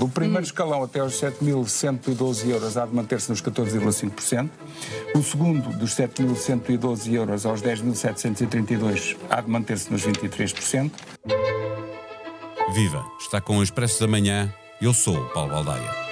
O primeiro escalão até aos 7.112 euros há de manter-se nos 14,5%. O segundo, dos 7.112 euros aos 10.732, há de manter-se nos 23%. Viva! Está com o Expresso da Manhã. Eu sou o Paulo Baldaia.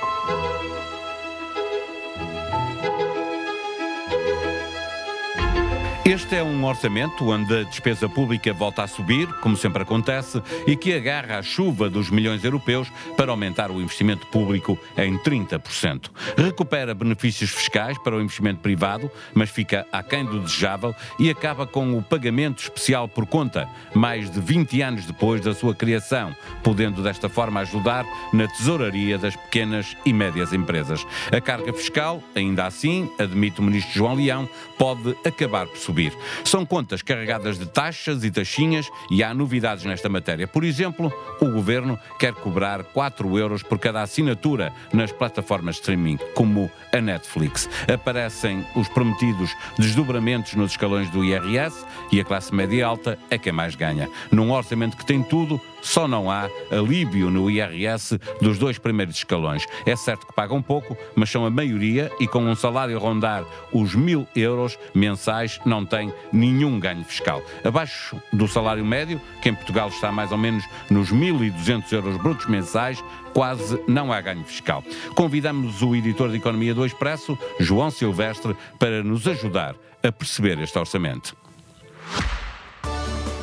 Este é um orçamento onde a despesa pública volta a subir, como sempre acontece, e que agarra a chuva dos milhões europeus para aumentar o investimento público em 30%. Recupera benefícios fiscais para o investimento privado, mas fica aquém do desejável e acaba com o pagamento especial por conta, mais de 20 anos depois da sua criação, podendo desta forma ajudar na tesouraria das pequenas e médias empresas. A carga fiscal, ainda assim, admite o ministro João Leão, pode acabar por subir subir. São contas carregadas de taxas e taxinhas e há novidades nesta matéria. Por exemplo, o governo quer cobrar 4 euros por cada assinatura nas plataformas de streaming, como a Netflix. Aparecem os prometidos desdobramentos nos escalões do IRS e a classe média alta é quem mais ganha. Num orçamento que tem tudo, só não há alívio no IRS dos dois primeiros escalões. É certo que pagam pouco, mas são a maioria e com um salário a rondar os mil euros mensais não têm nenhum ganho fiscal. Abaixo do salário médio, que em Portugal está mais ou menos nos 1.200 euros brutos mensais, quase não há ganho fiscal. Convidamos o editor de Economia do Expresso, João Silvestre, para nos ajudar a perceber este orçamento.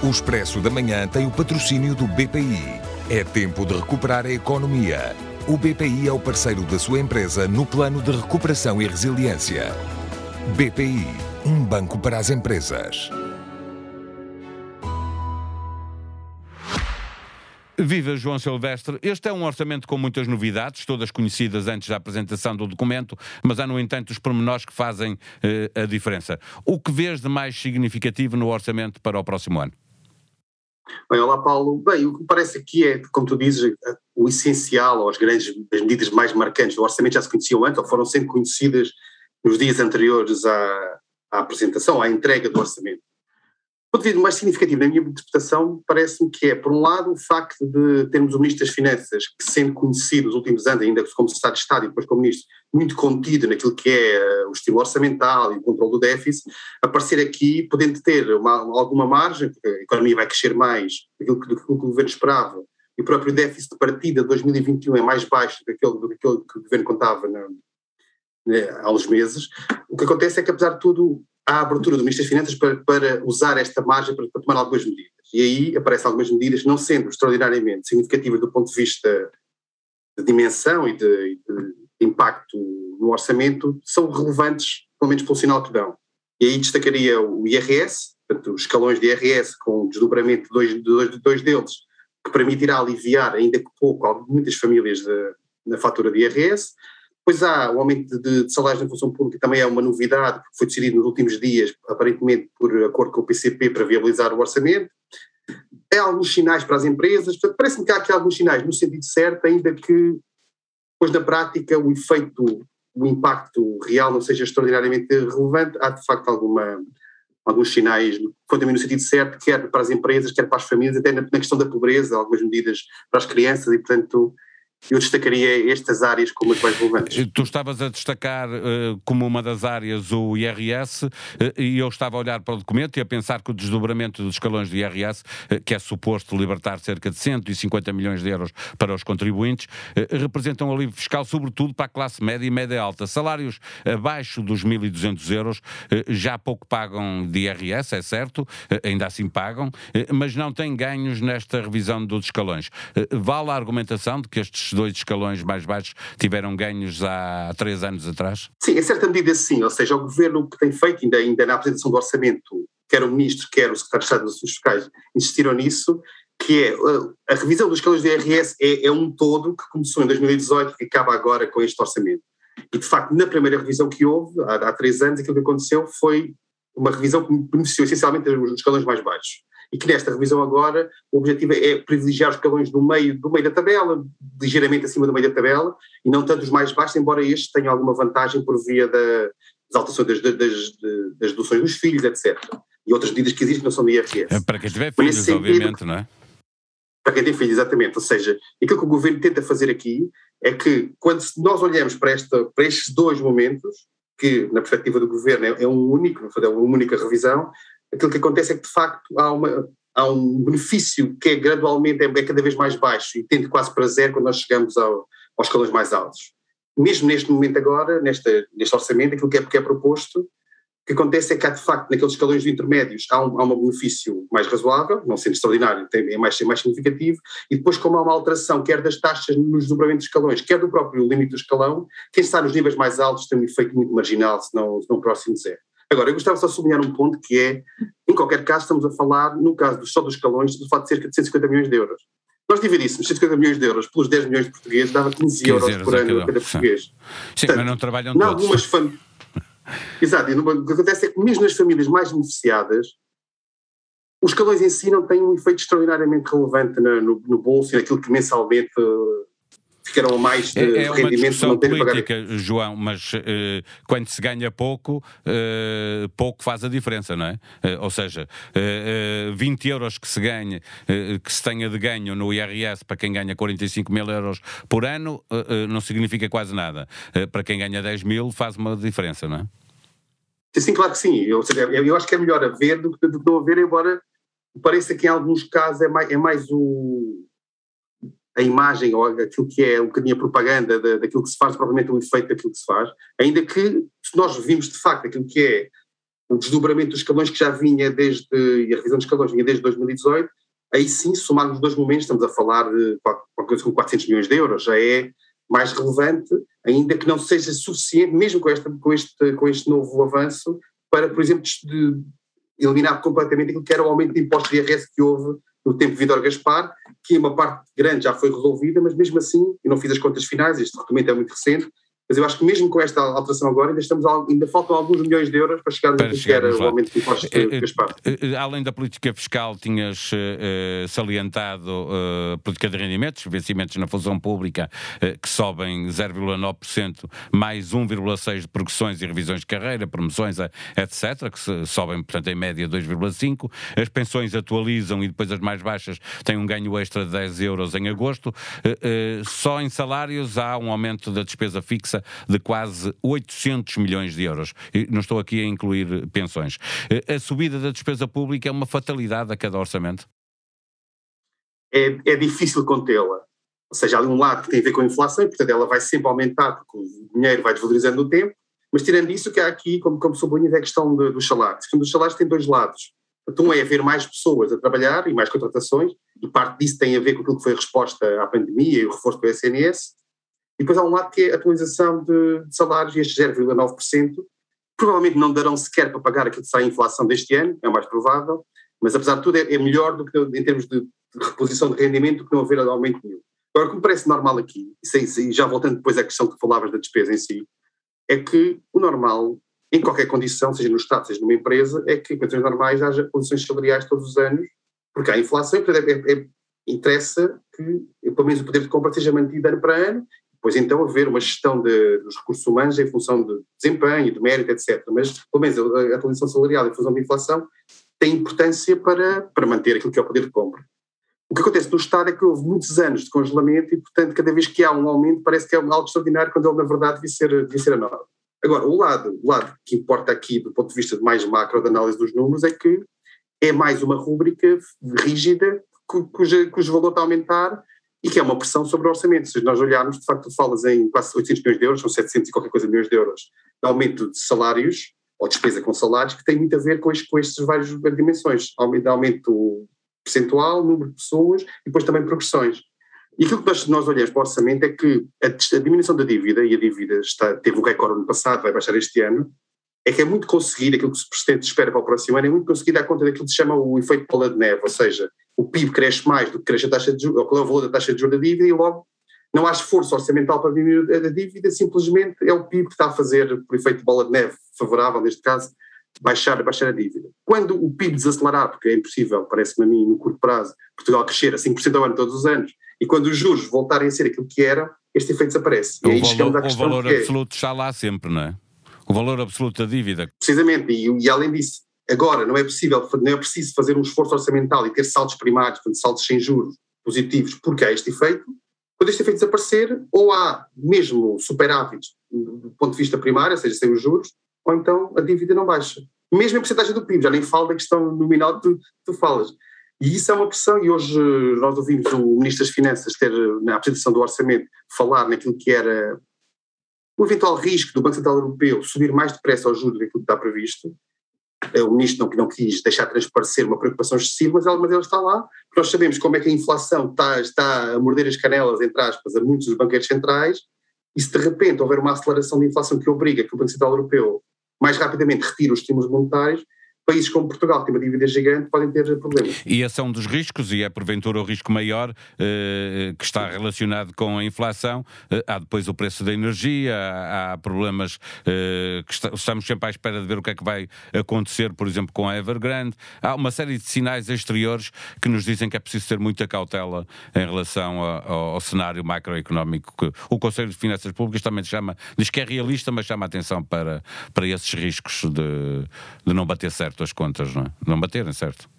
O Expresso da Manhã tem o patrocínio do BPI. É tempo de recuperar a economia. O BPI é o parceiro da sua empresa no plano de recuperação e resiliência. BPI, um banco para as empresas. Viva João Silvestre. Este é um orçamento com muitas novidades, todas conhecidas antes da apresentação do documento, mas há, no entanto, os pormenores que fazem eh, a diferença. O que vês de mais significativo no orçamento para o próximo ano? Bem, olá Paulo. Bem, o que parece aqui é, como tu dizes, o essencial, ou as grandes, as medidas mais marcantes do orçamento já se conheciam antes, ou foram sempre conhecidas nos dias anteriores à, à apresentação, à entrega do orçamento. Ponto de mais significativo na minha interpretação parece-me que é, por um lado, o facto de termos o Ministro das Finanças, que sendo conhecido nos últimos anos, ainda como Secretário de Estado e depois como Ministro, muito contido naquilo que é eh, o estilo orçamental e o controle do déficit, aparecer aqui podendo ter uma, alguma margem, porque a economia vai crescer mais do que, do que o Governo esperava, e o próprio déficit de partida de 2021 é mais baixo do que aquele, do que, aquele que o Governo contava na, há uns meses. O que acontece é que, apesar de tudo, há abertura do Ministro das Finanças para, para usar esta margem para, para, tomar algumas medidas. E aí aparecem algumas medidas, não sendo extraordinariamente significativas do ponto de vista de dimensão e de, de impacto no orçamento, são relevantes, pelo menos pelo sinal que dão. E aí destacaria o IRS, portanto, os escalões de IRS com desdobramento de dois, de dois, de dois deles, que permitirá aliviar, ainda que pouco, muitas famílias na fatura de IRS. Depois há o aumento de, de salários na função pública, também é uma novidade, porque foi decidido nos últimos dias, aparentemente por acordo com o PCP, para viabilizar o orçamento. Há alguns sinais para as empresas, parece-me que há aqui alguns sinais no sentido certo, ainda que depois na prática o efeito, o impacto real não seja extraordinariamente relevante, há de facto alguma, alguns sinais, quanto no sentido certo, quer para as empresas, quer para as famílias, até na, na questão da pobreza, algumas medidas para as crianças e portanto eu destacaria estas áreas como as mais relevantes. Tu estavas a destacar uh, como uma das áreas o IRS uh, e eu estava a olhar para o documento e a pensar que o desdobramento dos escalões do IRS, uh, que é suposto libertar cerca de 150 milhões de euros para os contribuintes, representa um alívio fiscal sobretudo para a classe média e média alta. Salários abaixo dos 1.200 euros já pouco pagam de IRS, é certo, ainda assim pagam, mas não têm ganhos nesta revisão dos escalões. Vale a argumentação de que estes dois escalões mais baixos tiveram ganhos há três anos atrás? Sim, em certa medida sim, ou seja, o governo que tem feito, ainda, ainda na apresentação do orçamento, quer o ministro, quer o secretário de Estado dos Assuntos Fiscais, insistiram nisso, que é a revisão dos escalões do IRS é, é um todo que começou em 2018 e acaba agora com este orçamento. E de facto, na primeira revisão que houve, há, há três anos, aquilo que aconteceu foi uma revisão que beneficiou essencialmente os escalões mais baixos e que nesta revisão agora o objetivo é privilegiar os escalões do meio, do meio da tabela, ligeiramente acima do meio da tabela, e não tanto os mais baixos, embora estes tenham alguma vantagem por via da, das alterações das, das, das, deduções dos filhos, etc. E outras medidas que existem não são do IRS. É para quem tiver filhos, sentido, obviamente, não é? Para quem tem filhos, exatamente. Ou seja, aquilo que o governo tenta fazer aqui é que quando nós olhamos para, esta, para estes dois momentos, que na perspectiva do governo é, é um único, é uma única revisão, aquilo que acontece é que de facto há, uma, há um benefício que é gradualmente é, é cada vez mais baixo e tende quase para zero quando nós chegamos ao, aos escalões mais altos. Mesmo neste momento agora, nesta, neste orçamento, aquilo que é, que é proposto o que acontece é que há, de facto, naqueles escalões intermédios há um, há um benefício mais razoável, não sendo extraordinário, tem, é, mais, é mais significativo, e depois, como há uma alteração, quer das taxas nos desdobramentos de escalões, quer do próprio limite do escalão, quem está nos níveis mais altos tem um efeito muito marginal, se não, se não próximo de zero. Agora, eu gostava só de sublinhar um ponto que é, em qualquer caso, estamos a falar, no caso do, só dos escalões, estamos a falar de cerca de 150 milhões de euros. Nós dividíssemos 150 milhões de euros pelos 10 milhões de portugueses, dava 15, 15 euros, por ano a cada português. Sim, Portanto, mas não trabalham todos. Algumas famílias Exato, e o que acontece é que mesmo nas famílias mais beneficiadas, os escalões em si não têm um efeito extraordinariamente relevante no, no, no bolso e naquilo que mensalmente ficaram mais de é, é rendimento uma não política, pagar. João, mas uh, quando se ganha pouco, uh, pouco faz a diferença, não é? Uh, ou seja, 20 euros que se ganhe, que se tenha de ganho no IRS para quem ganha 45 mil euros por ano, não significa quase nada. para quem ganha 10 mil faz uma diferença, não é? Sim, claro que sim. Eu, eu acho que é melhor haver do que, do que não haver, embora pareça que em alguns casos é mais, é mais o, a imagem ou aquilo que é um bocadinho a propaganda daquilo que se faz, provavelmente o efeito daquilo que se faz, ainda que se nós vimos de facto aquilo que é o desdobramento dos escalões que já vinha desde, e a revisão dos escalões vinha desde 2018, aí sim, somarmos os dois momentos, estamos a falar de qualquer coisa com 400 milhões de euros, já é mais relevante, ainda que não seja suficiente, mesmo com, com, este, com este novo avanço, para, por exemplo, de eliminar completamente aquilo que era o aumento de impostos de IRS que houve no tempo de Vidor Gaspar, que uma parte grande já foi resolvida, mas mesmo assim, eu não fiz as contas finais, este documento é muito recente, mas eu acho que mesmo com esta alteração agora, ainda, estamos, ainda faltam alguns milhões de euros para chegar para chegar o aumento de impostos de eh, Gaspar. Eh, eh, além da política fiscal, tinhas salientado a política de rendimentos, vencimentos na função pública que sobem 0,9%, mais 1,6% de progressões e revisões de carreira, promoções, etc., que sobem, portanto, em média 2,5%. As pensões atualizam e depois as mais baixas têm um ganho extra de 10 euros em agosto. Só em salários há um aumento da despesa fixa de quase 800 milhões de euros. Não estou aqui a incluir pensões. Eh, a subida da despesa pública é uma fatalidade a cada orçamento? É, é difícil contê-la. Ou seja, há um lado que tem a ver com a inflação e, portanto, ela vai sempre aumentar porque o dinheiro vai desvalorizando no tempo, mas tirando isso, o que há aqui, como, como sublinhas, é a questão dos salários. Questão dos salários tem dois lados. Então é haver mais pessoas a trabalhar e mais contratações, e parte disso tem a ver com aquilo que foi a resposta à pandemia e o reforço do SNS, e depois há um lado que é a atualização de, de salários, e estes 0,9% provavelmente não darão sequer para pagar aquilo que sai a inflação deste ano, é o mais provável, mas apesar de tudo é, é melhor do que em termos de, de, reposição de rendimento do que não haver aumento nenhum. Agora, o que me parece normal aqui, e já voltando depois à questão que falavas da despesa em si, é que o normal, em qualquer condição, seja no Estado, seja numa empresa, é que em condições normais haja condições salariais todos os anos, porque há inflação, portanto, é, é, interessa que, pelo menos, o poder de compra seja mantido ano para ano Pois então haver uma gestão de, dos recursos humanos em função de desempenho, de mérito, etc. Mas, pelo menos, a atualização salarial em função da inflação tem importância para, para manter aquilo que é o poder de compra. O que acontece no Estado é que houve muitos anos de congelamento e, portanto, cada vez que há um aumento parece que é algo extraordinário quando ele, na verdade, devia ser, devia ser a norma. Agora, o lado, o lado que importa aqui, do ponto de vista de mais macro de análise dos números, é que é mais uma rúbrica rígida cujo, cujo valor está a aumentar e que é uma pressão sobre o orçamento. Se nós olharmos, de facto, falas em quase 800 milhões de euros, são 700 e qualquer coisa milhões de euros, de aumento de salários, ou despesa com salários, que tem muito a ver com, estes, com estes várias dimensões. Aumento, aumento percentual, número de pessoas e depois também progressões. E aquilo que nós, nós olhamos para o orçamento é que a, a, diminuição da dívida, e a dívida está, teve um recorde no passado, vai baixar este ano, é que é muito conseguir, aquilo que o Presidente espera para o próximo ano, é muito conseguir dar conta daquilo que se chama o efeito bola de neve, ou seja, o PIB cresce mais do que cresce a taxa de juros, ou é o valor da taxa de juros da dívida, e logo não há esforço orçamental para diminuir a dívida, simplesmente é o PIB que está a fazer, por efeito de bola de neve favorável, neste caso, baixar, baixar a dívida. Quando o PIB desacelerar, porque é impossível, parece-me a mim, no curto prazo, Portugal crescer a 5% ao ano todos os anos, e quando os juros voltarem a ser aquilo que eram, este efeito desaparece. O, valor, o valor é absoluto está lá sempre, não é? O valor absoluto da dívida. Precisamente, e, e além disso, Agora, não é possível, não é preciso fazer um esforço orçamental e ter saldos primários, saldos sem juros positivos, porque há este efeito, quando este efeito desaparecer, ou há mesmo superávites do ponto de vista primário, ou seja, sem os juros, ou então a dívida não baixa. Mesmo em porcentagem do PIB, já nem falo da questão nominal que tu, tu falas. E isso é uma pressão, e hoje nós ouvimos o Ministro das Finanças ter, na apresentação do orçamento, falar naquilo que era o eventual risco do Banco Central Europeu subir mais depressa aos juros do que está previsto. É, o Ministro não, não quis deixar transparecer uma preocupação excessiva, mas ela, mas ela está lá, nós sabemos como é que a inflação está, está a morder as canelas, entre aspas, a muitos dos banqueiros centrais, e se de repente houver uma aceleração de inflação que obriga que o Banco Central Europeu mais rapidamente retire os estímulos monetários, países como Portugal, que têm uma dívida gigante, podem ter problemas. E esse é um dos riscos, e é porventura o risco maior, eh, que está relacionado com a inflação. Eh, há depois o preço da energia, há, há problemas eh, que está, estamos sempre à espera de ver o que é que vai acontecer, por exemplo, com a Evergrande. Há uma série de sinais exteriores que nos dizem que é preciso ter muita cautela em relação a, ao, ao, cenário macroeconómico. Que o Conselho de Finanças Públicas também chama, diz que é realista, mas chama a atenção para, para esses riscos de, de não bater certo certo as contas, não é? Não baterem, certo?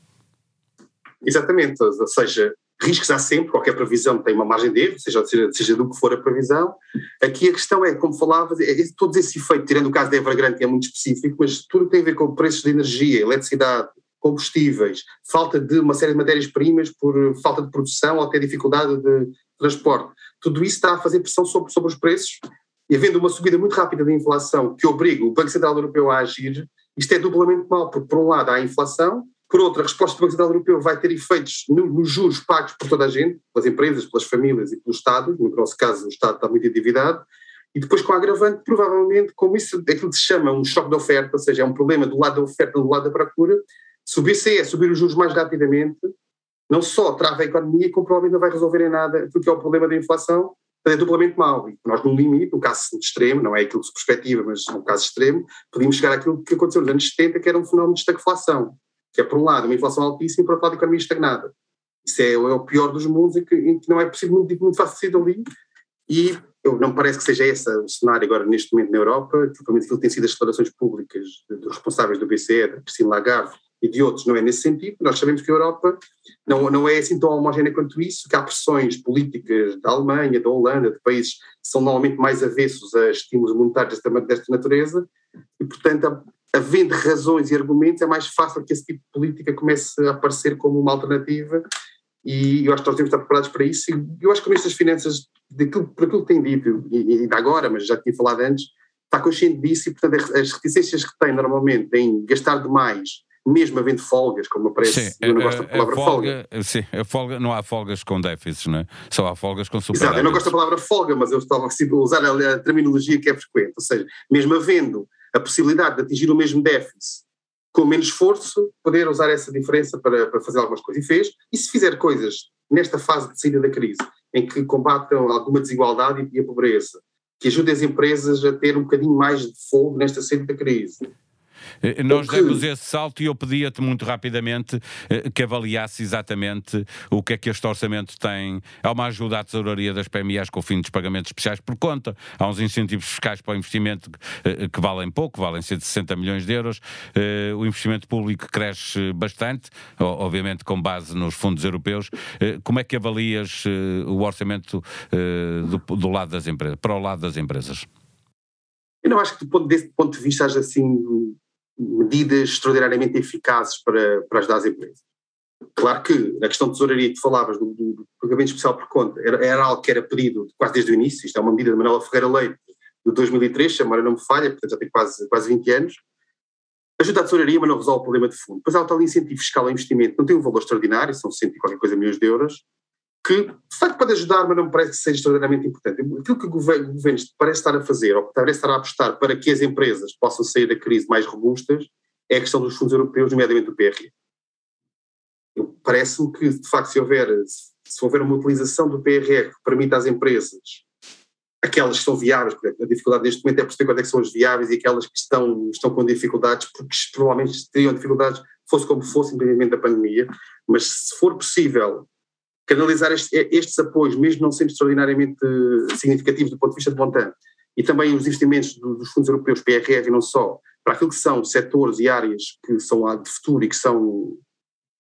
Exatamente, ou seja, riscos há sempre, qualquer previsão tem uma margem de erro, seja, seja, do que for a previsão. Aqui a questão é, como falavas, é, é, todo esse efeito, tirando o caso da Evergrande, que é muito específico, mas tudo tem a ver com preços de energia, eletricidade, combustíveis, falta de uma série de matérias-primas por falta de produção ou até dificuldade de transporte. Tudo isso está a fazer pressão sobre, sobre os preços e havendo uma subida muito rápida da inflação que obriga o Banco Central Europeu a agir, isto é duplamente mau, porque por um lado há a inflação, por outro a resposta do Banco Central Europeu vai ter efeitos nos juros pagos por toda a gente, pelas empresas, pelas famílias e pelo Estado, no nosso caso o Estado está muito endividado, e depois com a agravante, provavelmente, como isso, aquilo que se chama um choque de oferta, ou seja, é um problema do lado da oferta do lado da procura, se o BCE subir os juros mais rapidamente, não só trava a economia, como provavelmente não vai resolver em nada aquilo que é o problema da inflação, é duplamente mau. E nós, no limite, no caso extremo, não é aquilo que se perspectiva, mas no caso extremo, podíamos chegar àquilo que aconteceu nos anos 70, que era um fenómeno de estagflação, que é, por um lado, uma inflação altíssima e, por outro lado, a economia estagnada. Isso é, é o pior dos mundos em que, em que, não é possível muito, muito fácil sair dali. E eu, não me parece que seja esse o cenário agora, neste momento, na Europa, pelo aquilo que tem sido as declarações públicas dos responsáveis do BCE, da Christine Lagarde, e de outros, não é nesse sentido. Nós sabemos que a Europa não, não é assim tão homogénea quanto isso, que há pressões políticas da Alemanha, da Holanda, de países que são normalmente mais avessos a estímulos monetários desta natureza, e portanto, havendo razões e argumentos, é mais fácil que esse tipo de política comece a aparecer como uma alternativa, e eu acho que nós temos de estar preparados para isso, e eu acho que o Ministro das Finanças, daquilo, por aquilo que tem dito, e ainda agora, mas já tinha falado antes, está consciente disso, e portanto as reticências que tem normalmente em gastar demais mesmo havendo folgas, como aparece, sim, eu não gosto da palavra folga, folga. Sim, a folga, não há folgas com déficits, não é? Só há folgas com superávit. Exato, eu não gosto da palavra folga, mas eu estava a usar a, a terminologia que é frequente, ou seja, mesmo havendo a possibilidade de atingir o mesmo déficit com menos esforço, poder usar essa diferença para, para fazer algumas coisas. E fez, e se fizer coisas nesta fase de saída da crise, em que combatam alguma desigualdade e a pobreza, que ajude as empresas a ter um bocadinho mais de fogo nesta saída da crise, eh, nós demos esse salto e eu pedia-te muito rapidamente eh, que avaliasse exatamente o que é que este orçamento tem. Há uma ajuda à tesouraria das PMEs com o fim dos pagamentos especiais por conta, há uns incentivos fiscais para o investimento eh, que valem pouco, valem 160 milhões de euros, o investimento público cresce bastante, obviamente com base nos fundos europeus. Como é que avalias o orçamento do, do lado das empresas, para o lado das empresas? Eu não acho que, do ponto, desse ponto de vista, haja assim medidas extraordinariamente eficazes para, para ajudar as empresas. Claro que a questão de tesouraria que falavas do, do, pagamento especial por conta era, era, algo que era pedido quase desde o início, isto é uma medida de Manuela Ferreira Leite de 2003, se a memória não me falha, portanto já tem quase, quase 20 anos. Ajuda a tesouraria, mas não resolve o problema de fundo. Depois há o tal incentivo fiscal ao investimento, não tem um valor extraordinário, são 100 e qualquer coisa milhões de euros, que de facto pode ajudar, mas não me parece que seja extraordinariamente importante. Aquilo que o governo, o governo parece estar a fazer, ou parece estar a apostar para que as empresas possam sair da crise mais robustas, é a questão dos fundos europeus, nomeadamente do PRR. Parece-me que, de facto, se houver, se houver uma utilização do PRR que permita às empresas, aquelas que são viáveis, porque a dificuldade neste momento é perceber quais é que são as viáveis e aquelas que estão, estão com dificuldades, porque provavelmente teriam dificuldades, fosse como fosse, independentemente da pandemia, mas se for possível canalizar este, estes apoios, mesmo não sendo extraordinariamente significativos do ponto de vista de montante, e também os investimentos dos fundos europeus, PRR e não só, para aquilo que são setores e áreas que são de futuro e que são,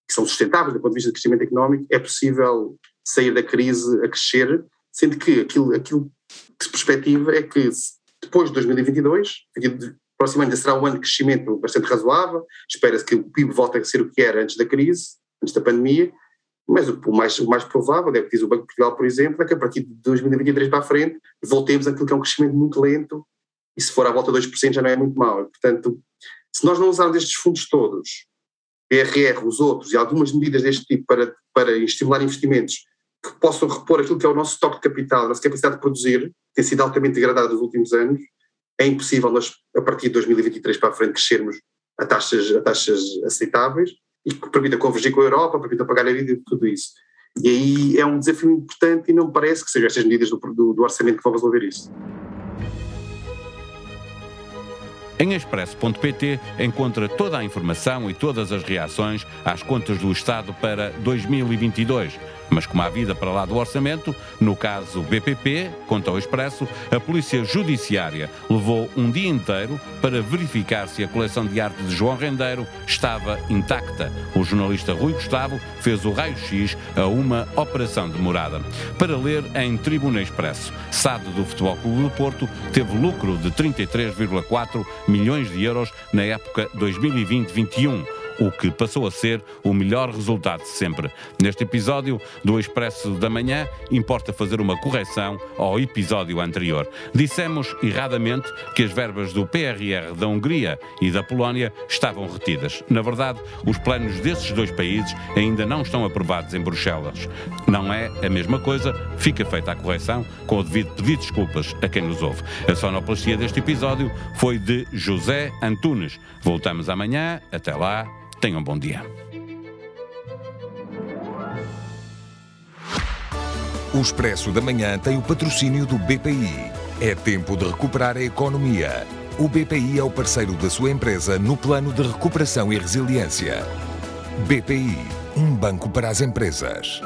que são sustentáveis do ponto de vista de crescimento económico, é possível sair da crise a crescer, sendo que aquilo, aquilo que se perspectiva é que depois de 2022, proximamente será um ano de crescimento bastante razoável, espera-se que o PIB volte a ser o que era antes da crise, antes da pandemia, mas o mais, o mais provável, é o que diz o Banco de Portugal, por exemplo, é que a partir de 2023 para a frente voltemos àquilo que é um crescimento muito lento e se for à volta de 2% já não é muito mau. Portanto, se nós não usarmos estes fundos todos, PRR, os outros e algumas medidas deste tipo para, para estimular investimentos que possam repor aquilo que é o nosso estoque de capital, a nossa capacidade de produzir, que tem sido altamente degradada nos últimos anos, é impossível nós, a partir de 2023 para a frente, crescermos a taxas, a taxas aceitáveis e que permita convergir com a Europa, permita pagar a vida e tudo isso. E aí é um desafio importante e não me parece que sejam estas medidas do, do, do orçamento que vão resolver isso. Em expresso.pt encontra toda a informação e todas as reações às contas do Estado para 2022 mas como há vida para lá do orçamento, no caso BPP, conta ao Expresso, a Polícia Judiciária levou um dia inteiro para verificar se a coleção de arte de João Rendeiro estava intacta. O jornalista Rui Gustavo fez o raio-x a uma operação demorada. Para ler em Tribuna Expresso, SAD do Futebol Clube do Porto teve lucro de 33,4 milhões de euros na época 2020-21 o que passou a ser o melhor resultado de sempre. Neste episódio do Expresso da Manhã, importa fazer uma correção ao episódio anterior. Dissemos erradamente que as verbas do PRR da Hungria e da Polónia estavam retidas. Na verdade, os planos desses dois países ainda não estão aprovados em Bruxelas. Não é a mesma coisa, fica feita a correção com o devido pedido de desculpas a quem nos ouve. A sonoplastia deste episódio foi de José Antunes. Voltamos amanhã. Até lá. Tenham um bom dia. O Expresso da Manhã tem o patrocínio do BPI. É tempo de recuperar a economia. O BPI é o parceiro da sua empresa no plano de recuperação e resiliência. BPI, um banco para as empresas.